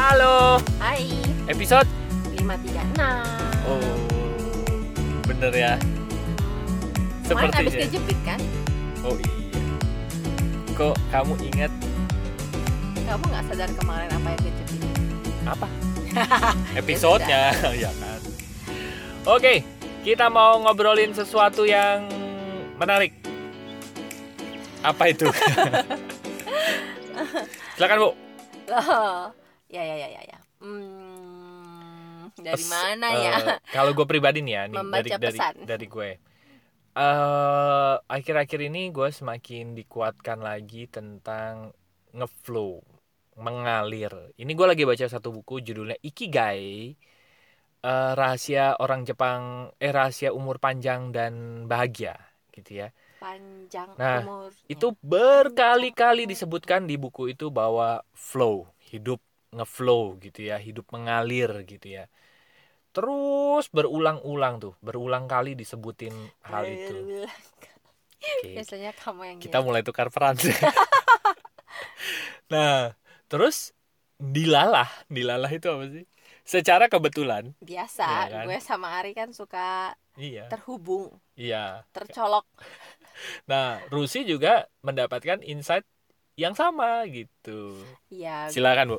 Halo, Hai, episode? 536 Oh, bener ya. Kemarin habis kejepit kan? Oh iya. Kok kamu ingat? Kamu nggak sadar kemarin apa yang kejepit? apa? Episodenya. Ya kan. Oke, kita mau ngobrolin sesuatu yang menarik. Apa itu? Silakan Bu. Loh, ya ya ya ya ya. Hmm, dari Pes- mana eh, ya? Kalau gue pribadi nih ya, nih, Membaca dari dari pesan. dari gue. eh akhir-akhir ini gue semakin dikuatkan lagi tentang ngeflow, mengalir. Ini gue lagi baca satu buku judulnya Ikigai. eh, rahasia orang Jepang, eh rahasia umur panjang dan bahagia, gitu ya. Panjang Nah, umur. Itu berkali-kali disebutkan di buku itu bahwa flow, hidup ngeflow gitu ya, hidup mengalir gitu ya. Terus berulang-ulang tuh, berulang kali disebutin hal itu. Oke, Biasanya kamu yang Kita mulai tukar peran. nah, terus dilalah, dilalah itu apa sih? Secara kebetulan, biasa. Iya kan? Gue sama Ari kan suka iya, terhubung, iya. tercolok. Nah, Rusi juga mendapatkan insight yang sama gitu. Iya. Silakan, Bu.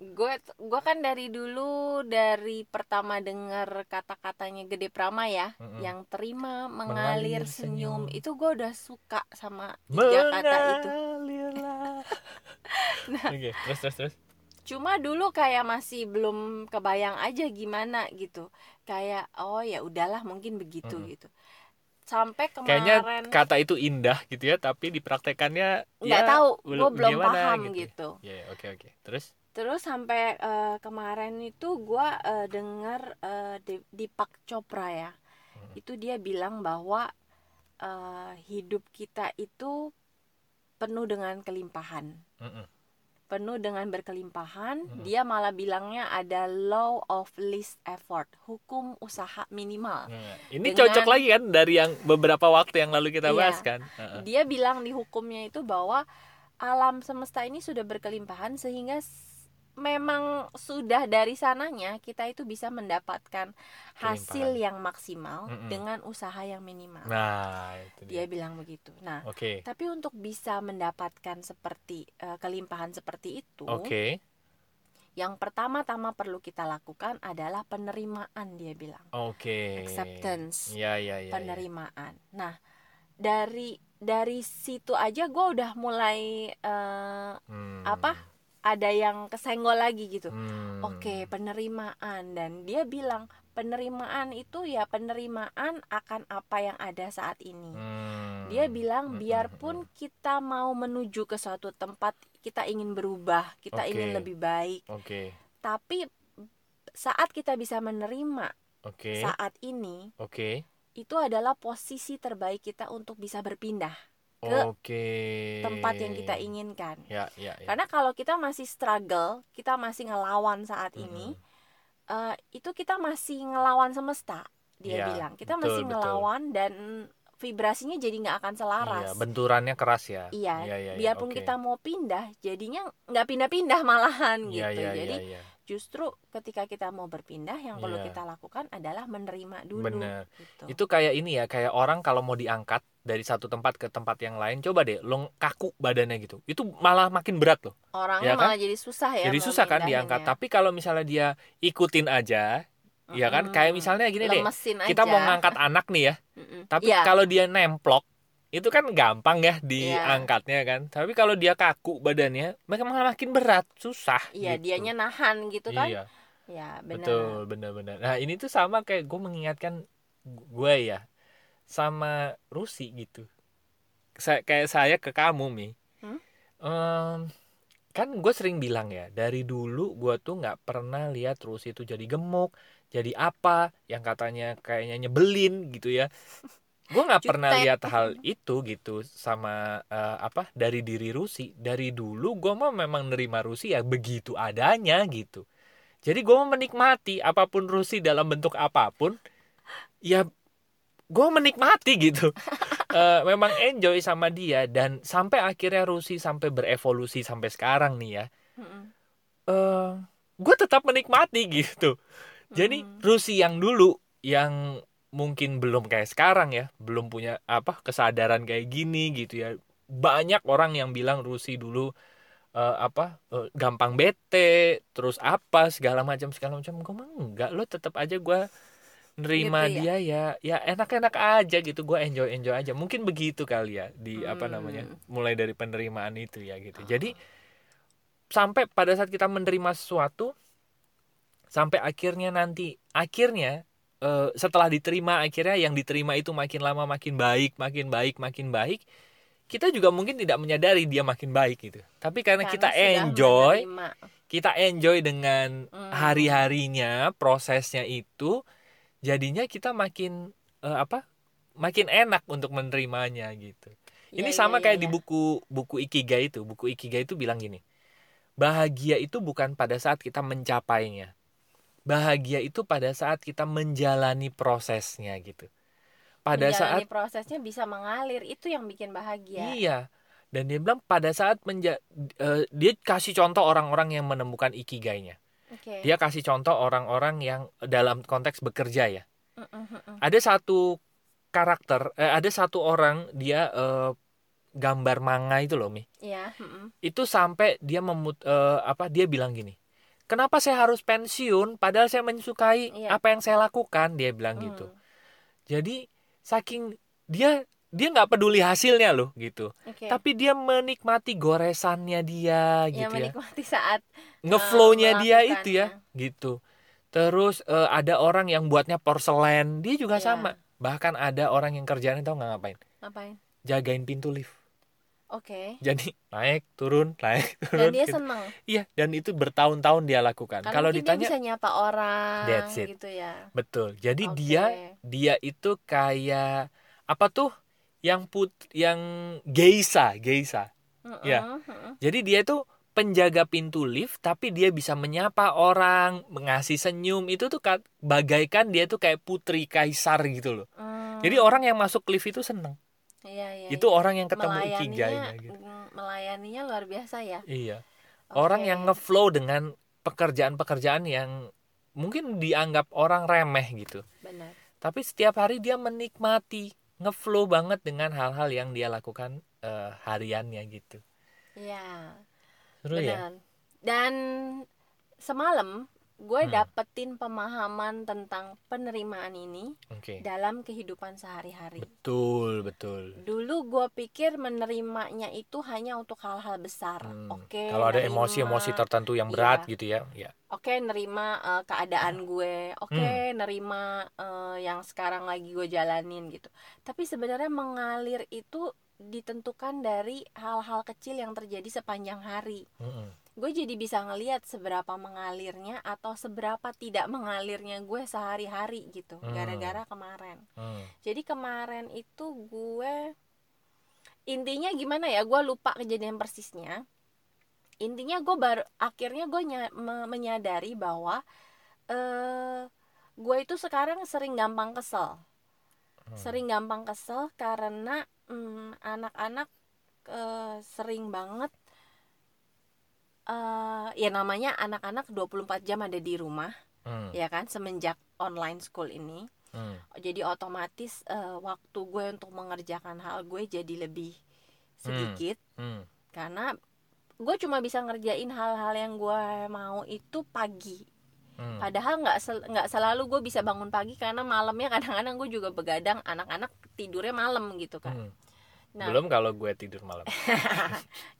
Gue gue kan dari dulu dari pertama dengar kata-katanya Gede Prama ya, Mm-mm. yang terima Mengalir mengalir senyum. senyum. Itu gue udah suka sama tiga kata itu. Mengalirlah. Oke, terus terus terus. Cuma dulu kayak masih belum kebayang aja gimana gitu. Kayak oh ya udahlah mungkin begitu Mm-mm. gitu. Sampai Kayaknya kemarin kata itu indah gitu ya, tapi dipraktekannya nggak ya, tahu, gue belum gimana paham gitu. gitu. Ya, ya, oke oke. Terus Terus sampai eh, kemarin itu gue eh, dengar eh, di, Deepak Chopra ya, Hmm. itu dia bilang bahwa eh, hidup kita itu penuh dengan kelimpahan, Mm-mm. penuh dengan berkelimpahan. Hmm. Dia malah bilangnya ada law of least effort, hukum usaha minimal. Nah, ini Dengan- cocok lagi kan dari yang beberapa waktu yang lalu kita Iya. bahas kan. Heeh. Dia bilang di hukumnya itu bahwa alam semesta ini sudah berkelimpahan sehingga memang sudah dari sananya kita itu bisa mendapatkan hasil yang maksimal Mm-mm. dengan usaha yang minimal. Nah, itu dia. Dia bilang begitu. Nah, Oke. tapi untuk bisa mendapatkan seperti eh, kelimpahan seperti itu, Oke. yang pertama-tama perlu kita lakukan adalah penerimaan dia bilang. Oke. Acceptance. Ya, ya, ya. ya. penerimaan. Nah, dari dari situ aja gue udah mulai eh, Hmm. apa? Ada yang kesenggol lagi gitu. Hmm. Oke, penerimaan dan dia bilang penerimaan itu ya penerimaan akan apa yang ada saat ini. Hmm. Dia bilang Hmm, hmm, biarpun hmm. kita mau menuju ke suatu tempat, kita ingin berubah, kita Oke. ingin lebih baik, Oke. tapi saat kita bisa menerima Oke. saat ini, Oke. itu adalah posisi terbaik kita untuk bisa berpindah ke Oke. tempat yang kita inginkan. Ya, ya, ya. Karena kalau kita masih struggle, kita masih ngelawan saat Mm-mm. ini, eh, itu kita masih ngelawan semesta. Dia Iya, bilang kita betul, masih betul. ngelawan dan vibrasinya jadi nggak akan selaras. Iya, benturannya keras ya. Iya, Iya, iya, iya, biarpun oke. kita mau pindah, jadinya nggak pindah-pindah malahan Iya, gitu. iya, Jadi iya, iya. Justru ketika kita mau berpindah, yang perlu Iya. kita lakukan adalah menerima dulu. Bener. Gitu. Itu kayak ini ya, kayak orang kalau mau diangkat dari satu tempat ke tempat yang lain, coba deh lo kaku badannya gitu. Itu malah makin berat loh. Orangnya ya kan? malah jadi susah ya. Jadi susah kan diangkat. Tapi kalau misalnya dia ikutin aja, ya kan? Kayak misalnya gini deh, Lemesin kita aja. mau ngangkat anak nih ya. Tapi Iya. kalau dia nemplok, itu kan gampang ya diangkatnya kan. Tapi kalau dia kaku badannya, mereka malah makin berat, susah. Iya, gitu. dianya nahan gitu kan. Iya, Ya, benar. betul, benar-benar. Nah ini tuh sama kayak gue mengingatkan gue ya, sama Rusi gitu. Saya, kayak saya ke kamu mi. Hmm? Em, kan gue sering bilang ya, dari dulu gue tuh nggak pernah lihat Rusi itu jadi gemuk, jadi apa, yang katanya kayaknya nyebelin gitu ya. Gue nggak pernah lihat hal itu gitu sama eh, apa dari diri Rusi. Dari dulu gue mah memang nerima Rusi ya begitu adanya gitu. Jadi gue menikmati apa pun Rusi dalam bentuk apa pun ya gue menikmati gitu. Eh, memang enjoy sama dia dan sampai akhirnya Rusi sampai berevolusi sampai sekarang nih ya. Mm-mm. eh gue tetap menikmati gitu. Jadi. Rusi yang dulu yang mungkin belum kayak sekarang ya belum punya apa kesadaran kayak gini gitu ya. Banyak orang yang bilang Rusi dulu eh, apa eh, gampang bete terus apa segala macam segala macam. Gue mah enggak lo tetap aja gue nerima Gitu dia ya. Ya enak-enak aja gitu gue enjoy enjoy aja. Mungkin begitu kali ya di apa Hmm. namanya mulai dari penerimaan itu ya gitu. Jadi sampai pada saat kita menerima sesuatu sampai akhirnya nanti akhirnya eh, setelah diterima akhirnya yang diterima itu makin lama makin baik makin baik makin baik kita juga mungkin tidak menyadari dia makin baik gitu tapi karena, kita sudah enjoy menerima. kita enjoy dengan Hmm. hari-harinya prosesnya itu jadinya kita makin eh, apa makin enak untuk menerimanya gitu ini Iya, sama iya, kayak iya, di iya. buku buku Ikigai itu buku Ikigai itu bilang gini bahagia itu bukan pada saat kita mencapainya bahagia itu pada saat kita menjalani prosesnya gitu. Pada Menjalani saat prosesnya bisa mengalir itu yang bikin bahagia. Iya. Dan dia bilang pada saat menja eh, dia kasih contoh orang-orang yang menemukan ikigainya. Oke. Dia kasih contoh orang-orang yang dalam konteks bekerja ya. Mm, mm. ada satu karakter eh, ada satu orang dia eh, gambar manga itu loh mi. Iya, mm, mm. itu sampai dia memut eh, apa dia bilang gini kenapa saya harus pensiun padahal saya menyukai Iya. apa yang saya lakukan? Dia bilang gitu. Hmm, jadi saking dia dia nggak peduli hasilnya loh gitu. Oke. Tapi dia menikmati goresannya dia ya gitu ya. menikmati saat ngeflownya eh, dia itu ya gitu. Terus eh, ada orang yang buatnya porselen dia juga Iya. sama. Bahkan ada orang yang kerjanya tahu nggak ngapain. Ngapain? Jagain pintu lift oke jadi naik turun naik dan turun dia gitu. seneng iya dan itu bertahun-tahun dia lakukan Karena kalau ditanya dia bisa nyapa orang That's it. gitu ya betul jadi Oke. dia dia itu kayak apa tuh yang put yang geisa geisa Mm-mm, Ya. mm-mm. jadi dia itu penjaga pintu lift tapi dia bisa menyapa orang mengasih senyum itu tuh ka- bagaikan dia tuh kayak putri kaisar gitu loh Hmm, jadi orang yang masuk lift itu seneng iya, iya, itu iya. orang yang ketemu melayaninya ikigainya gitu. mm, melayaninya luar biasa ya. Iya. Oke. orang yang ngeflow dengan pekerjaan-pekerjaan yang mungkin dianggap orang remeh gitu. Benar. Tapi setiap hari dia menikmati ngeflow banget dengan hal-hal yang dia lakukan eh, hariannya gitu. Iya. Seru ya? Benar. Dan semalam gue Hmm. dapetin pemahaman tentang penerimaan ini oke. dalam kehidupan sehari-hari. Betul betul. Dulu gue pikir menerimanya itu hanya untuk hal-hal besar. Hmm. oke kalau ada emosi-emosi tertentu yang berat gitu ya ya. Oke nerima eh, keadaan gue. Oke Hmm. nerima eh, yang sekarang lagi gue jalanin gitu. Tapi sebenarnya mengalir itu ditentukan dari hal-hal kecil yang terjadi sepanjang hari. Mm-mm. Gue jadi bisa ngelihat seberapa mengalirnya atau seberapa tidak mengalirnya gue sehari-hari gitu Hmm. gara-gara kemarin Hmm. jadi kemarin itu gue intinya gimana ya gue lupa kejadian persisnya intinya gue baru akhirnya gue nya- me- menyadari bahwa eh gue itu sekarang sering gampang kesel Hmm. sering gampang kesel karena mm, anak-anak eh, sering banget eh ya namanya anak-anak 24 jam ada di rumah Hmm. ya kan semenjak online school ini Hmm. jadi otomatis eh, waktu gue untuk mengerjakan hal gue jadi lebih sedikit Hmm. karena gue cuma bisa ngerjain hal-hal yang gue mau itu pagi Hmm. padahal nggak sel- nggak selalu gue bisa bangun pagi karena malamnya kadang-kadang gue juga begadang anak-anak tidurnya malam gitu kan Hmm. Nah. Belum kalau gue tidur malam.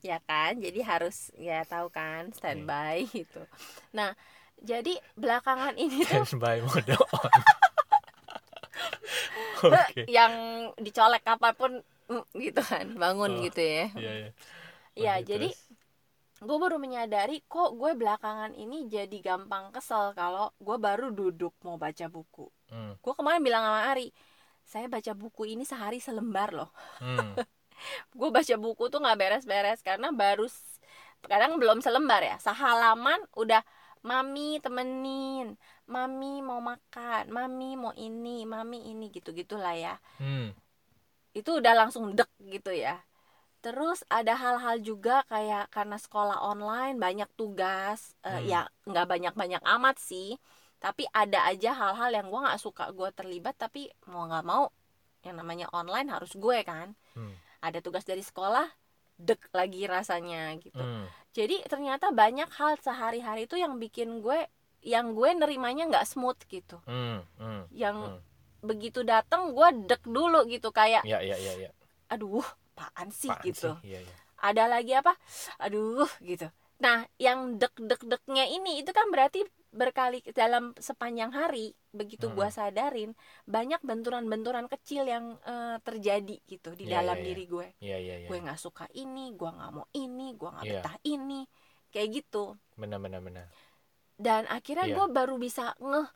Ya kan jadi harus ya tahu kan standby Iya. gitu. Nah jadi belakangan ini tuh standby mode on. Oke. yang dicolek apa pun mm, gitu kan bangun Oh, gitu ya. iya iya. Ya jadi gue baru menyadari kok gue belakangan ini jadi gampang kesel kalau gue baru duduk mau baca buku. Hmm. gue kemarin bilang sama Ari saya baca buku ini sehari selembar loh. Hmm. gue baca buku tuh nggak beres-beres karena baru kadang belum selembar ya. Sehalaman udah mami temenin. Mami mau makan. Mami mau ini. Mami ini gitu gitulah ya. Hmm. itu udah langsung dek gitu ya. Terus ada hal-hal juga kayak karena sekolah online banyak tugas eh, Hmm. ya nggak banyak-banyak amat sih tapi ada aja hal-hal yang gue nggak suka gue terlibat tapi mau nggak mau yang namanya online harus gue kan Hmm. ada tugas dari sekolah dek lagi rasanya gitu Hmm. jadi ternyata banyak hal sehari-hari itu yang bikin gue yang gue nerimanya nggak smooth gitu Hmm. Hmm. yang Hmm. begitu datang gue dek dulu gitu kayak Ya ya ya ya. aduh apaan sih Apaan gitu sih? Iya, iya. ada lagi apa aduh gitu nah yang dek dek deknya ini itu kan berarti berkali dalam sepanjang hari begitu Hmm. gua sadarin banyak benturan-benturan kecil yang eh, terjadi gitu di Iya, dalam iya. diri gue Iya iya iya. gue nggak suka ini gue nggak mau ini gue nggak Iya. betah ini kayak gitu Benar benar benar. dan akhirnya Iya. gue baru bisa ngeh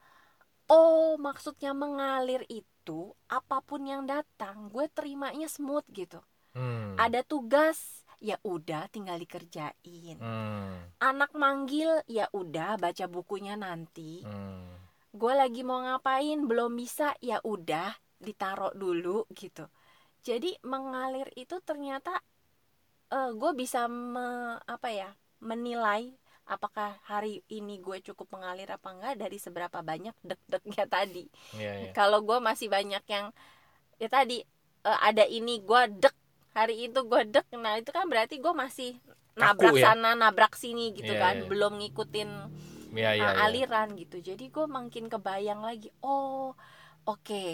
oh maksudnya mengalir itu apa pun yang datang gue terimanya smooth gitu Hmm. ada tugas ya udah tinggal dikerjain Hmm. anak manggil ya udah baca bukunya nanti Hmm. gue lagi mau ngapain belum bisa ya udah ditaruh dulu gitu jadi mengalir itu ternyata gue bisa me- apa ya menilai apakah hari ini gue cukup mengalir apa enggak dari seberapa banyak dek-deknya tadi Iya iya. kalau gue masih banyak yang ya tadi eh, ada ini gue dek hari itu gue dek nah itu kan berarti gue masih nabrak ya? sana nabrak sini gitu Iya, kan iya. belum ngikutin Iya iya. uh, iya. aliran gitu jadi gue makin kebayang lagi oh oke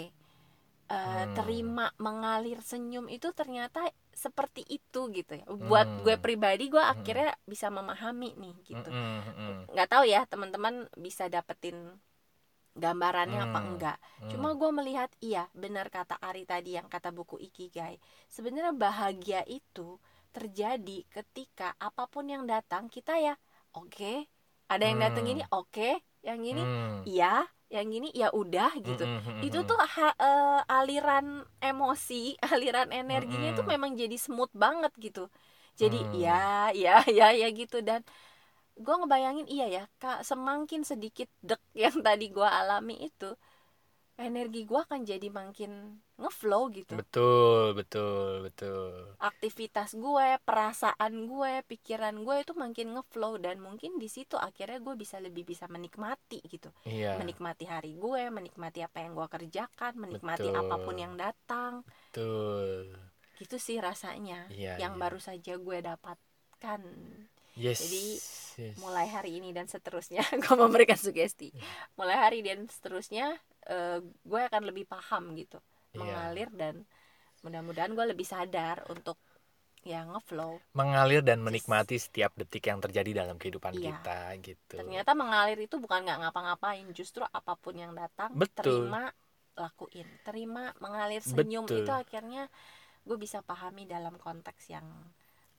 Uh, Hmm. terima mengalir senyum itu ternyata seperti itu gitu ya buat Hmm. gue pribadi gue Hmm. akhirnya bisa memahami nih gitu Mm-mm, mm-mm. nggak tahu ya teman-teman bisa dapetin gambarannya apa Hmm. enggak Hmm. cuma gue melihat iya benar kata Ari tadi yang kata buku Ikigai sebenarnya bahagia itu terjadi ketika apa pun yang datang kita ya oke ada yang datang Hmm. gini oke yang gini Hmm. iya yang gini ya udah gitu Mm-mm, mm-mm. itu tuh ha- eh, aliran emosi aliran energinya itu Mm-mm. memang jadi smooth banget gitu jadi Hmm. ya ya ya ya gitu dan gue ngebayangin iya ya kak semakin sedikit dek yang tadi gue alami itu energi gue akan jadi makin ngeflow gitu betul betul betul. aktivitas gue perasaan gue pikiran gue itu makin ngeflow dan mungkin di situ akhirnya gue bisa lebih bisa menikmati gitu Iya. menikmati hari gue, menikmati apa yang gue kerjakan, menikmati Betul. apa pun yang datang. Betul. Gitu sih rasanya. Iya. yang iya. baru saja gue dapatkan Yes. jadi, yes. mulai hari ini dan seterusnya. gue memberikan sugesti. Mulai hari dan seterusnya eh, gue akan lebih paham gitu, Iya. mengalir dan mudah-mudahan gue lebih sadar untuk ya ngeflow. mengalir dan menikmati setiap detik yang terjadi dalam kehidupan Iya. kita gitu. Ternyata mengalir itu bukan nggak ngapa-ngapain, justru apa pun yang datang Betul. terima lakuin, terima mengalir senyum Betul. itu akhirnya gue bisa pahami dalam konteks yang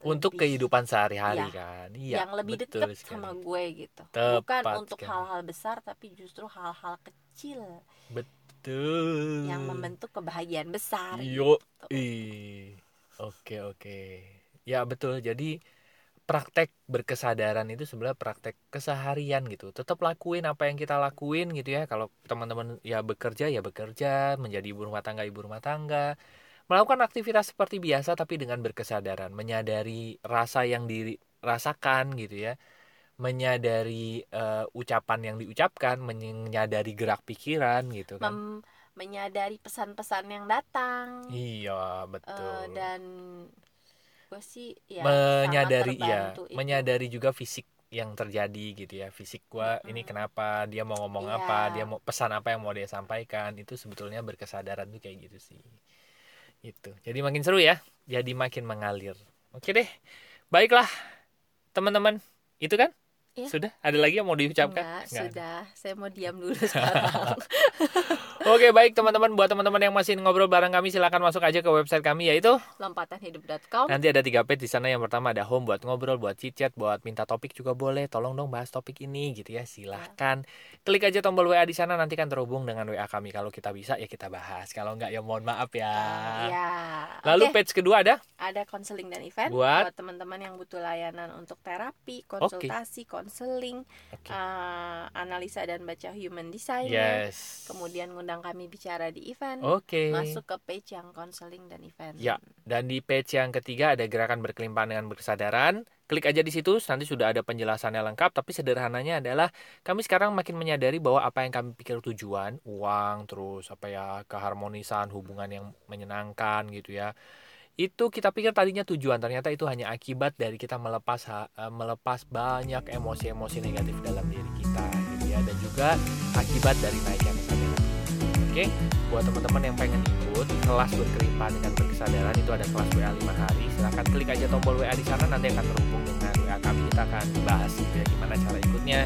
Untuk lebih- kehidupan sehari-hari Iya. kan. Iya. yang lebih dekat sama gue gitu, Tepat bukan untuk sekali. hal-hal besar tapi justru hal-hal kecil Betul. yang membentuk kebahagiaan besar. Yo. gitu. Ih. Oke oke. Ya betul. Jadi praktek berkesadaran itu sebenarnya praktek keseharian gitu. Tetap lakuin apa yang kita lakuin gitu ya. Kalau teman-teman ya bekerja ya bekerja, menjadi ibu rumah tangga ibu rumah tangga. Melakukan aktivitas seperti biasa tapi dengan berkesadaran, menyadari rasa yang dirasakan gitu ya. Menyadari eh, ucapan yang diucapkan, menyadari gerak pikiran gitu kan. Mem- menyadari pesan-pesan yang datang Iya, betul. dan gue sih ya menyadari ya itu. menyadari juga fisik yang terjadi gitu ya fisik gua ini Mm-mm. kenapa dia mau ngomong Iya. apa dia mau pesan apa yang mau dia sampaikan itu sebetulnya berkesadaran tuh kayak gitu sih itu jadi makin seru ya. Jadi makin mengalir. Oke deh. Baiklah teman-teman. Itu kan? Iya. sudah? Ada lagi yang mau diucapkan? Enggak, Nggak ada. sudah. Saya mau diam dulu sekarang oke baik teman-teman buat teman-teman yang masih ngobrol bareng kami silakan masuk aja ke website kami yaitu lompatanhidup.com Nanti ada tiga page di sana. Yang pertama ada home buat ngobrol, buat chit-chat, buat minta topik juga boleh. Tolong dong bahas topik ini gitu ya. Silahkan. Klik aja tombol WA di sana nanti kan terhubung dengan WA kami. Kalau kita bisa ya kita bahas. Kalau enggak ya mohon maaf ya. ya Lalu Oke, page kedua ada ada konseling dan event Buat- buat teman-teman yang butuh layanan untuk terapi konsultasi konseling, Oke. uh, analisa dan baca human design. Yes. Kemudian ngundang kami bicara di event. Oke. Masuk ke page yang konseling dan event. Ya. Dan di page yang ketiga ada gerakan berkelimpahan dengan berkesadaran. Klik aja di situ, nanti sudah ada penjelasannya lengkap. Tapi sederhananya adalah kami sekarang makin menyadari bahwa apa yang kami pikir tujuan, uang, terus apa ya keharmonisan, hubungan yang menyenangkan gitu ya. Itu kita pikir tadinya tujuan, ternyata itu hanya akibat dari kita melepas eh, melepas banyak emosi-emosi negatif dalam diri kita gitu ya dan juga akibat dari naiknya. Oke, buat teman-teman yang pengen ikut kelas berkelimpahan dengan berkesadaran itu ada kelas WA 5 hari. Silahkan klik aja tombol WA di sana nanti akan terhubung dengan WA kami. Kita akan bahas gitu ya gimana cara ikutnya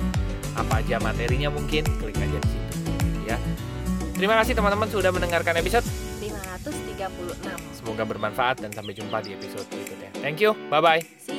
apa aja materinya mungkin. Klik aja di situ gitu ya. Terima kasih teman-teman sudah mendengarkan episode 536. semoga bermanfaat dan sampai jumpa di episode berikutnya. Thank you bye bye See you.